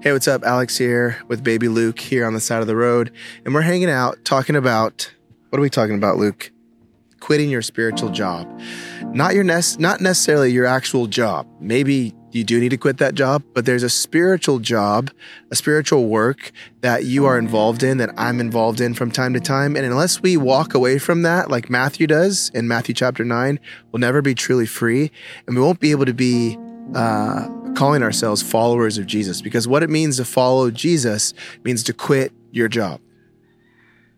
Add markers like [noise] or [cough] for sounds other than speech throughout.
Hey, what's up? Alex here with baby Luke here on the side of the road. And we're hanging out talking about what are we talking about, Luke? Quitting your spiritual job. Not your nest, not necessarily your actual job. Maybe you do need to quit that job, but there's a spiritual job, a spiritual work that you are involved in, that I'm involved in from time to time. And unless we walk away from that, like Matthew does in Matthew chapter 9, we'll never be truly free. And we won't be able to be uh, calling ourselves followers of Jesus because what it means to follow Jesus means to quit your job.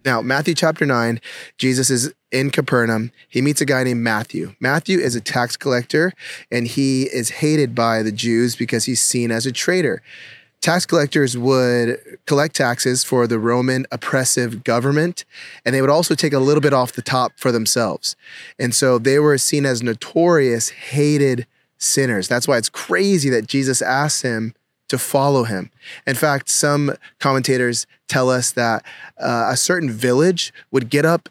Now, Matthew chapter 9, Jesus is in Capernaum. He meets a guy named Matthew. Matthew is a tax collector and he is hated by the Jews because he's seen as a traitor. Tax collectors would collect taxes for the Roman oppressive government, and they would also take a little bit off the top for themselves. And so they were seen as notorious, hated sinners. That's why it's crazy that Jesus asked him to follow him. In fact, some commentators tell us that uh, a certain village would get up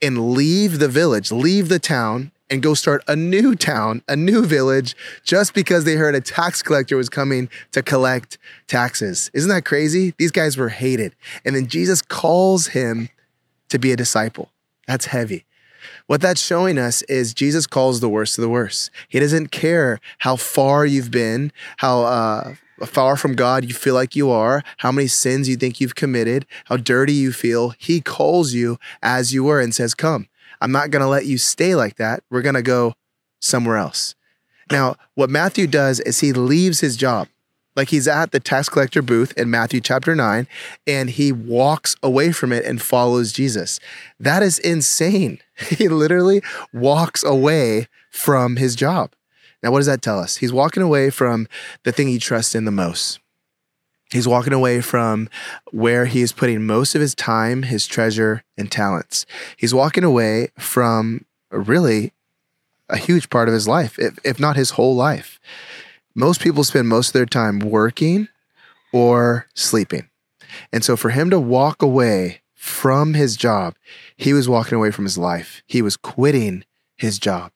and leave the village, leave the town, and go start a new town, a new village, just because they heard a tax collector was coming to collect taxes. Isn't that crazy? These guys were hated. And then Jesus calls him to be a disciple. That's heavy. What that's showing us is Jesus calls the worst of the worst. He doesn't care how far you've been, how uh, far from God you feel like you are, how many sins you think you've committed, how dirty you feel. He calls you as you were and says, Come. I'm not going to let you stay like that. We're going to go somewhere else. Now, what Matthew does is he leaves his job. Like he's at the tax collector booth in Matthew chapter 9 and he walks away from it and follows Jesus. That is insane. [laughs] He literally walks away from his job. Now, what does that tell us? He's walking away from the thing he trusts in the most. He's walking away from where he is putting most of his time, his treasure, and talents. He's walking away from really a huge part of his life, if, if not his whole life. Most people spend most of their time working or sleeping. And so for him to walk away from his job. He was walking away from his life. He was quitting his job.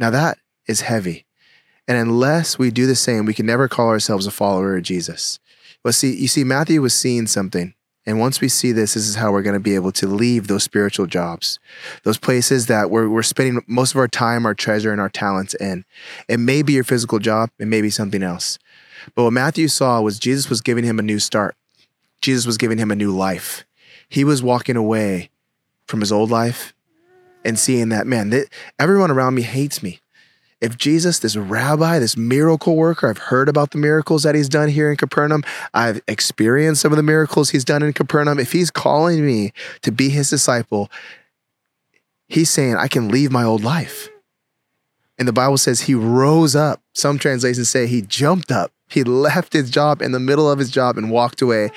Now that is heavy. And unless we do the same, we can never call ourselves a follower of Jesus. But see, you see, Matthew was seeing something. And once we see this, this is how we're going to be able to leave those spiritual jobs, those places that we're, we're spending most of our time, our treasure, and our talents in. It may be your physical job, it may be something else. But what Matthew saw was Jesus was giving him a new start. Jesus was giving him a new life he was walking away from his old life and seeing that, man, th- everyone around me hates me. If Jesus, this rabbi, this miracle worker, I've heard about the miracles that he's done here in Capernaum. I've experienced some of the miracles he's done in Capernaum. If he's calling me to be his disciple, he's saying, I can leave my old life. And the Bible says he rose up. Some translations say he jumped up. He [laughs] left his job in the middle of his job and walked away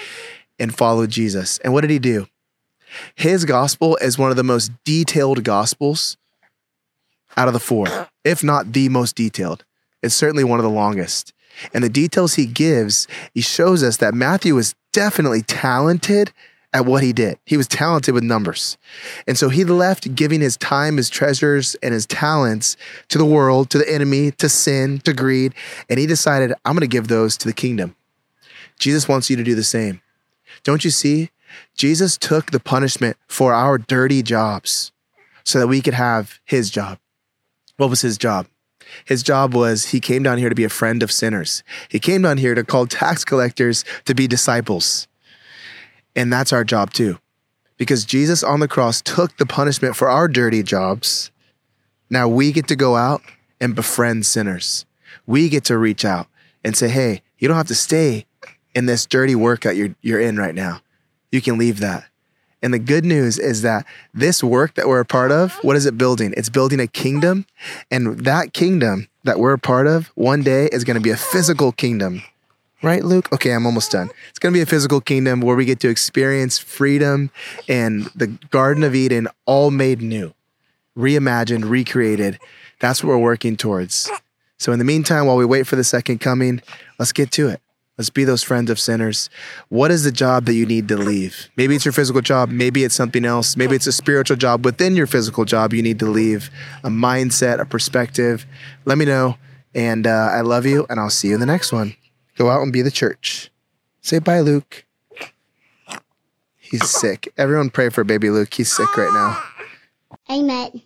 and followed Jesus. And what did he do? His gospel is one of the most detailed gospels out of the four, if not the most detailed. It's certainly one of the longest. And the details he gives, he shows us that Matthew was definitely talented at what he did. He was talented with numbers. And so he left giving his time, his treasures, and his talents to the world, to the enemy, to sin, to greed. And he decided, I'm going to give those to the kingdom. Jesus wants you to do the same. Don't you see? Jesus took the punishment for our dirty jobs so that we could have his job. What was his job? His job was he came down here to be a friend of sinners. He came down here to call tax collectors to be disciples. And that's our job too. Because Jesus on the cross took the punishment for our dirty jobs. Now we get to go out and befriend sinners. We get to reach out and say, hey, you don't have to stay in this dirty work that you're you're in right now. You can leave that. And the good news is that this work that we're a part of, what is it building? It's building a kingdom. And that kingdom that we're a part of one day is going to be a physical kingdom. Right, Luke? Okay, I'm almost done. It's going to be a physical kingdom where we get to experience freedom and the Garden of Eden all made new, reimagined, recreated. That's what we're working towards. So, in the meantime, while we wait for the second coming, let's get to it. Let's be those friends of sinners. What is the job that you need to leave? Maybe it's your physical job. Maybe it's something else. Maybe it's a spiritual job within your physical job you need to leave, a mindset, a perspective. Let me know. And uh, I love you, and I'll see you in the next one. Go out and be the church. Say bye, Luke. He's sick. Everyone pray for baby Luke. He's sick right now. Amen.